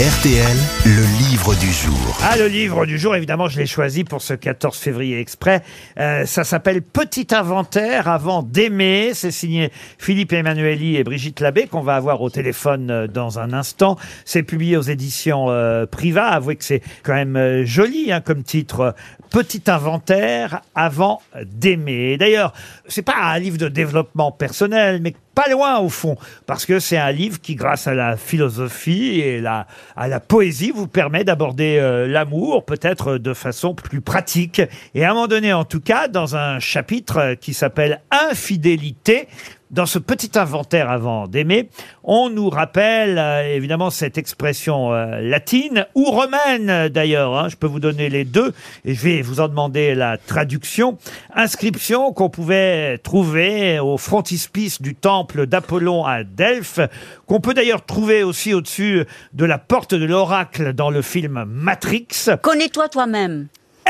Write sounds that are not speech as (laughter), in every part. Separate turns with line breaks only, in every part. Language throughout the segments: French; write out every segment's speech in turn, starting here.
RTL, le livre du jour.
Ah, le livre du jour, évidemment, je l'ai choisi pour ce 14 février exprès. Euh, ça s'appelle Petit inventaire avant d'aimer. C'est signé Philippe Emmanueli et Brigitte Labbé, qu'on va avoir au téléphone euh, dans un instant. C'est publié aux éditions euh, Priva. Avouez que c'est quand même euh, joli hein, comme titre. Petit inventaire avant d'aimer. D'ailleurs, c'est pas un livre de développement personnel, mais pas loin au fond, parce que c'est un livre qui, grâce à la philosophie et la, à la poésie, vous permet d'aborder euh, l'amour peut-être de façon plus pratique. Et à un moment donné, en tout cas, dans un chapitre euh, qui s'appelle Infidélité, dans ce petit inventaire avant d'aimer, on nous rappelle euh, évidemment cette expression euh, latine ou romaine euh, d'ailleurs. hein. je peux vous donner les deux et je vais vous en demander la traduction. Inscription qu'on pouvait trouver au frontispice du temple d'Apollon à Delphes, qu'on peut d'ailleurs trouver aussi au-dessus de la porte de l'oracle dans le film Matrix.
Connais-toi toi-même.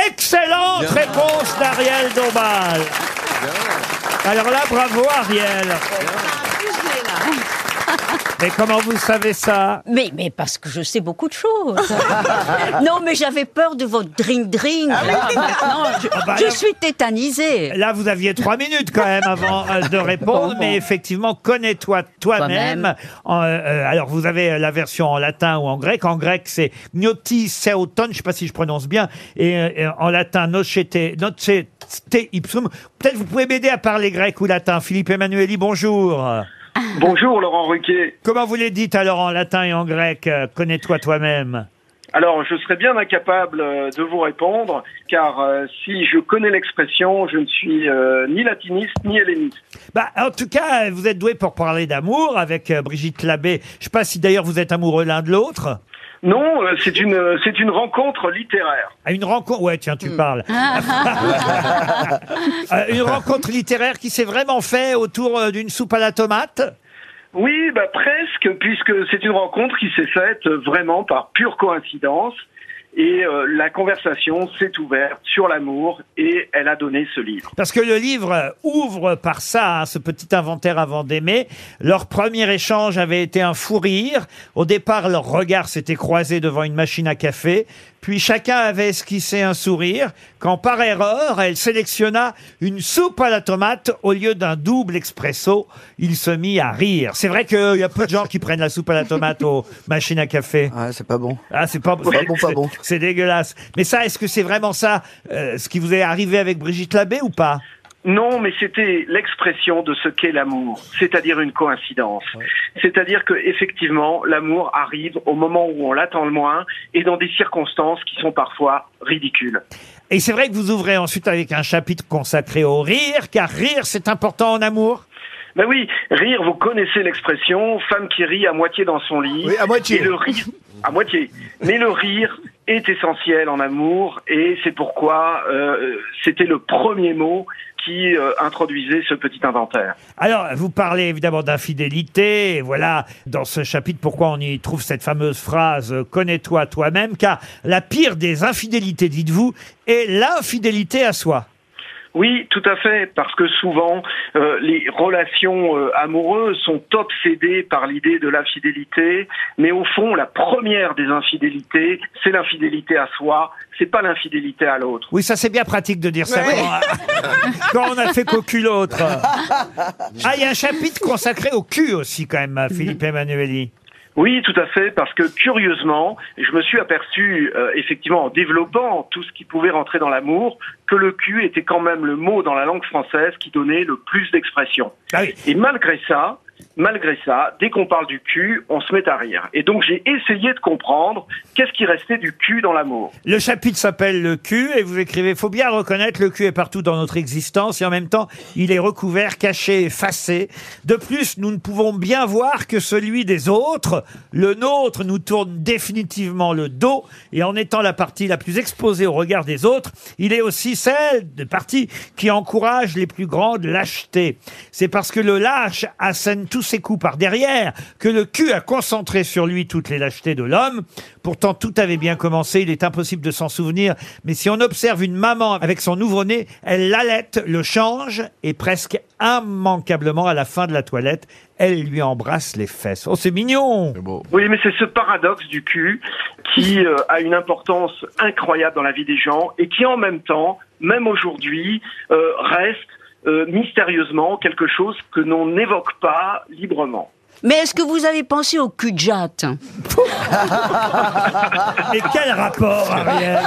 Excellente réponse d'Ariel Dombal. Alors là, bravo Ariel. Mais comment vous savez ça?
Mais, mais parce que je sais beaucoup de choses. (laughs) non, mais j'avais peur de votre drink-drink. Maintenant, je,
bah
je
là-
suis tétanisée.
Là, vous aviez trois minutes quand même avant euh, de répondre, mais effectivement, connais-toi toi-même.
Toi-même.
En, euh, euh, alors, vous avez la version en latin ou en grec. En grec, c'est gnoti seauton, je ne sais pas si je prononce bien, et, euh, et en latin, nocete, nocete ipsum. Peut-être vous pouvez m'aider à parler grec ou latin. Philippe Emmanueli, bonjour. (laughs)
Bonjour Laurent Ruquier.
Comment vous les dites alors en latin et en grec euh, Connais-toi toi-même.
Alors, je serais bien incapable euh, de vous répondre, car euh, si je connais l'expression, je ne suis euh, ni latiniste ni helléniste.
Bah, en tout cas, vous êtes doué pour parler d'amour avec euh, Brigitte Labbé. Je sais pas si d'ailleurs vous êtes amoureux l'un de l'autre.
Non, euh, c'est une c'est une rencontre littéraire.
À une rencontre, ouais, tiens, tu parles. (laughs) Euh, une rencontre littéraire qui s'est vraiment fait autour euh, d'une soupe à la tomate?
Oui, bah presque, puisque c'est une rencontre qui s'est faite euh, vraiment par pure coïncidence. Et euh, la conversation s'est ouverte sur l'amour et elle a donné ce livre.
Parce que le livre ouvre par ça, hein, ce petit inventaire avant d'aimer. Leur premier échange avait été un fou rire. Au départ, leurs regards s'étaient croisés devant une machine à café. Puis chacun avait esquissé un sourire, quand par erreur, elle sélectionna une soupe à la tomate au lieu d'un double expresso. Il se mit à rire. C'est vrai qu'il y a peu de gens qui prennent la soupe à la tomate aux (laughs) machines à café.
Ah, c'est pas bon.
Ah, c'est pas,
Pas bon, pas bon.
C'est dégueulasse. Mais ça, est-ce que c'est vraiment ça, euh, ce qui vous est arrivé avec Brigitte Labbé ou pas?
Non, mais c'était l'expression de ce qu'est l'amour, c'est-à-dire une coïncidence. C'est-à-dire que effectivement, l'amour arrive au moment où on l'attend le moins et dans des circonstances qui sont parfois ridicules.
Et c'est vrai que vous ouvrez ensuite avec un chapitre consacré au rire, car rire, c'est important en amour.
Ben oui, rire, vous connaissez l'expression, femme qui rit à moitié dans son lit.
Oui, à moitié.
Et le rire, (laughs) à moitié. Mais le rire est essentiel en amour et c'est pourquoi euh, c'était le premier mot qui euh, introduisait ce petit inventaire.
Alors, vous parlez évidemment d'infidélité, voilà, dans ce chapitre, pourquoi on y trouve cette fameuse phrase euh, « Connais-toi toi-même », car la pire des infidélités, dites-vous, est l'infidélité à soi.
Oui, tout à fait, parce que souvent euh, les relations euh, amoureuses sont obsédées par l'idée de l'infidélité, mais au fond, la première des infidélités, c'est l'infidélité à soi, c'est pas l'infidélité à l'autre.
Oui, ça c'est bien pratique de dire ça quand, (laughs) quand on a fait qu'au cul l'autre. (laughs) Ah, il y a un chapitre consacré au cul aussi quand même, Philippe Emmanueli.
Oui, tout à fait, parce que curieusement, je me suis aperçu, euh, effectivement, en développant tout ce qui pouvait rentrer dans l'amour, que le cul était quand même le mot dans la langue française qui donnait le plus d'expression.
Ah oui.
Et malgré ça, malgré ça, dès qu'on parle du cul, on se met à rire. Et donc j'ai essayé de comprendre qu'est-ce qui restait du cul dans l'amour.
Le chapitre s'appelle Le cul et vous écrivez Faut bien reconnaître le cul est partout dans notre existence et en même temps il est recouvert, caché, effacé. De plus, nous ne pouvons bien voir que celui des autres. Le nôtre nous tourne définitivement le dos et en étant la partie la plus exposée au regard des autres, il est aussi celle de partie qui encourage les plus grandes lâchetés. C'est parce que le lâche assène tous ses coups par derrière, que le cul a concentré sur lui toutes les lâchetés de l'homme. Pourtant, tout avait bien commencé, il est impossible de s'en souvenir, mais si on observe une maman avec son nouveau-né, elle l'allaite, le change, et presque immanquablement, à la fin de la toilette, elle lui embrasse les fesses. Oh, c'est mignon
Oui, mais c'est ce paradoxe du cul qui (laughs) euh, a une importance incroyable dans la vie des gens et qui en même temps, même aujourd'hui, euh, reste euh, mystérieusement quelque chose que l'on n'évoque pas librement.
Mais est-ce que vous avez pensé au cul de jatte
Mais quel rapport, Ariel?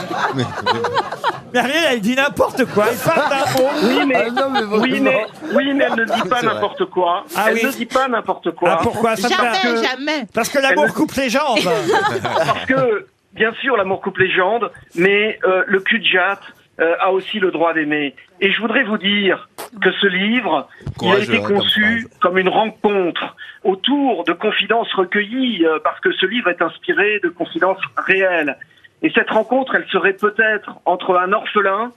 Mais Ariel, elle dit n'importe quoi, elle parle d'un mot.
Oui, mais,
Ah non, mais vraiment.
oui, mais, oui, mais elle ne dit pas n'importe quoi.
Ah
elle
oui.
ne dit pas n'importe quoi.
Ah, pourquoi? Ça
Jamais, jamais.
Parce que l'amour coupe les jambes (laughs)
Parce que, bien sûr, l'amour coupe les jambes, mais euh, le cul de jatte euh, a aussi le droit d'aimer. Et je voudrais vous dire que ce livre, il a été
hein, comme
conçu comme une rencontre autour de confidences recueillies, euh, parce que ce livre est inspiré de confidences réelles. Et cette rencontre, elle serait peut-être entre un orphelin,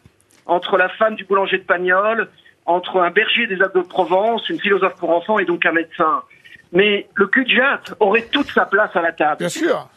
entre la femme du boulanger de Pagnol, entre un berger des Alpes de Provence, une philosophe pour enfants et donc un médecin. Mais le cul de jatte aurait toute sa place à la table.
Bien sûr.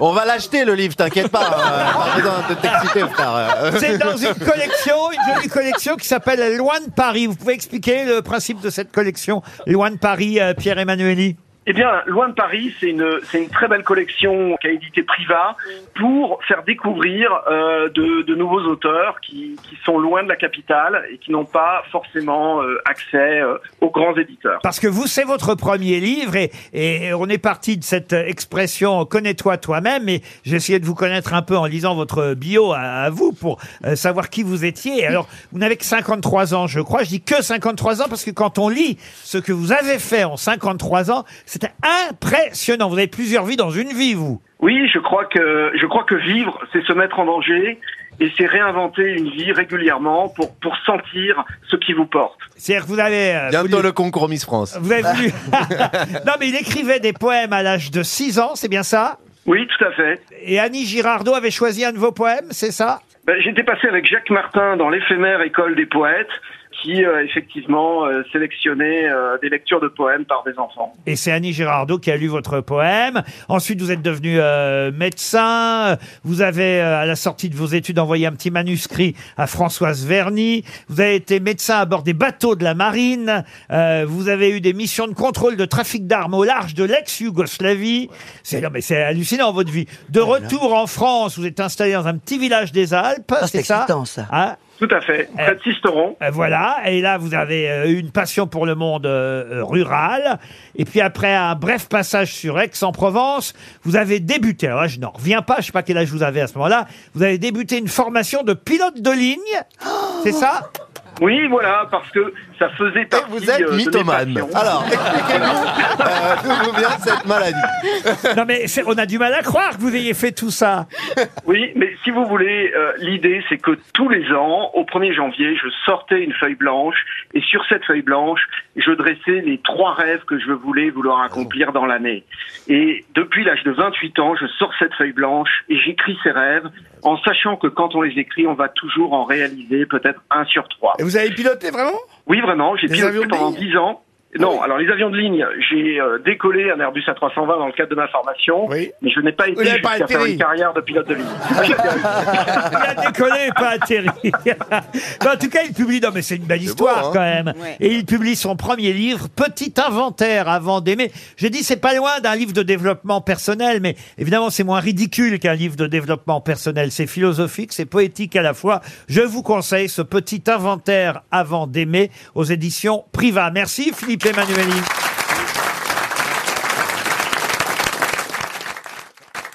On va l'acheter le livre, t'inquiète pas. (laughs) euh, pas besoin de t'exciter, frère. euh.
C'est dans une collection, une jolie collection qui s'appelle Loin de Paris. Vous pouvez expliquer le principe de cette collection Loin de Paris, euh, Pierre Emmanueli
Eh bien, Loin de Paris, c'est une, c'est une très belle collection qu'a édité Priva pour faire découvrir euh, de, de nouveaux auteurs qui, qui sont loin de la capitale et qui n'ont pas forcément euh, accès euh, aux grands éditeurs.
Parce que vous, c'est votre premier livre et, et on est parti de cette expression connais-toi toi-même et j'ai essayé de vous connaître un peu en lisant votre bio à, à vous pour euh, savoir qui vous étiez. Alors, vous n'avez que 53 ans, je crois. Je dis que 53 ans parce que quand on lit ce que vous avez fait en 53 ans, c'était impressionnant. Vous avez plusieurs vies dans une vie, vous.
Oui, je crois que je crois que vivre, c'est se mettre en danger et c'est réinventer une vie régulièrement pour pour sentir ce qui vous porte.
C'est-à-dire que vous avez... euh,
Bientôt
voulu-
le concours Miss France.
Vous avez voulu... (laughs) (laughs) non, mais il écrivait des poèmes à l'âge de 6 ans, c'est bien ça?
Oui, tout à fait.
Et Annie Girardot avait choisi un de vos poèmes, c'est ça?
Ben, J'étais passé avec Jacques Martin dans l'éphémère école des poètes qui euh, effectivement euh, sélectionnait euh, des lectures de poèmes par des enfants.
Et c'est Annie Girardot qui a lu votre poème. Ensuite, vous êtes devenu euh, médecin. Vous avez, euh, à la sortie de vos études, envoyé un petit manuscrit à Françoise Verny. Vous avez été médecin à bord des bateaux de la marine. Euh, vous avez eu des missions de contrôle de trafic d'armes au large de l'ex-Yougoslavie. C'est non, mais c'est hallucinant votre vie. De retour en France, vous êtes installé dans un petit village des Alpes.
Ah,
c'est
c'est
ça
excitant, ça.
Hein
Tout à fait. Près de Sisteron.
euh, Voilà, et là vous avez euh, une passion pour le monde euh, euh, rural, et puis après un bref passage sur Aix-en-Provence, vous avez débuté, alors là je n'en reviens pas, je sais pas quel âge vous avez à ce moment-là, vous avez débuté une formation de pilote de ligne, c'est ça?
Oui, voilà, parce que ça faisait
Et
partie
vous êtes
euh,
mythomane. Alors, expliquez-nous (laughs) euh, d'où vous vient cette maladie.
Non mais c'est- on a du mal à croire que vous ayez fait tout ça.
Oui, mais si vous voulez, euh, l'idée c'est que tous les ans, au 1er janvier, je sortais une feuille blanche et sur cette feuille blanche, je dressais les trois rêves que je voulais vouloir accomplir dans l'année. Et depuis l'âge de 28 ans, je sors cette feuille blanche et j'écris ces rêves en sachant que quand on les écrit, on va toujours en réaliser peut-être un sur trois.
Et vous avez piloté vraiment?
Oui, vraiment, j'ai piloté
avions de
pendant
ligne
10 ans. Non, alors les avions de ligne, j'ai euh, décollé un Airbus A320 dans le cadre de ma formation,
Oui.
mais je n'ai pas été jusqu'à faire une carrière de pilote de ligne. (laughs)
Il a décollé et pas atterri. (laughs) Mais en tout cas, il publie, non mais c'est une belle histoire
beau, hein.
quand même.
Ouais.
Et il publie son premier livre, Petit inventaire avant d'aimer. J'ai dit c'est pas loin d'un livre de développement personnel, mais évidemment c'est moins ridicule qu'un livre de développement personnel. C'est philosophique, c'est poétique à la fois. Je vous conseille ce Petit inventaire avant d'aimer aux éditions Priva. Merci Philippe Emmanueli.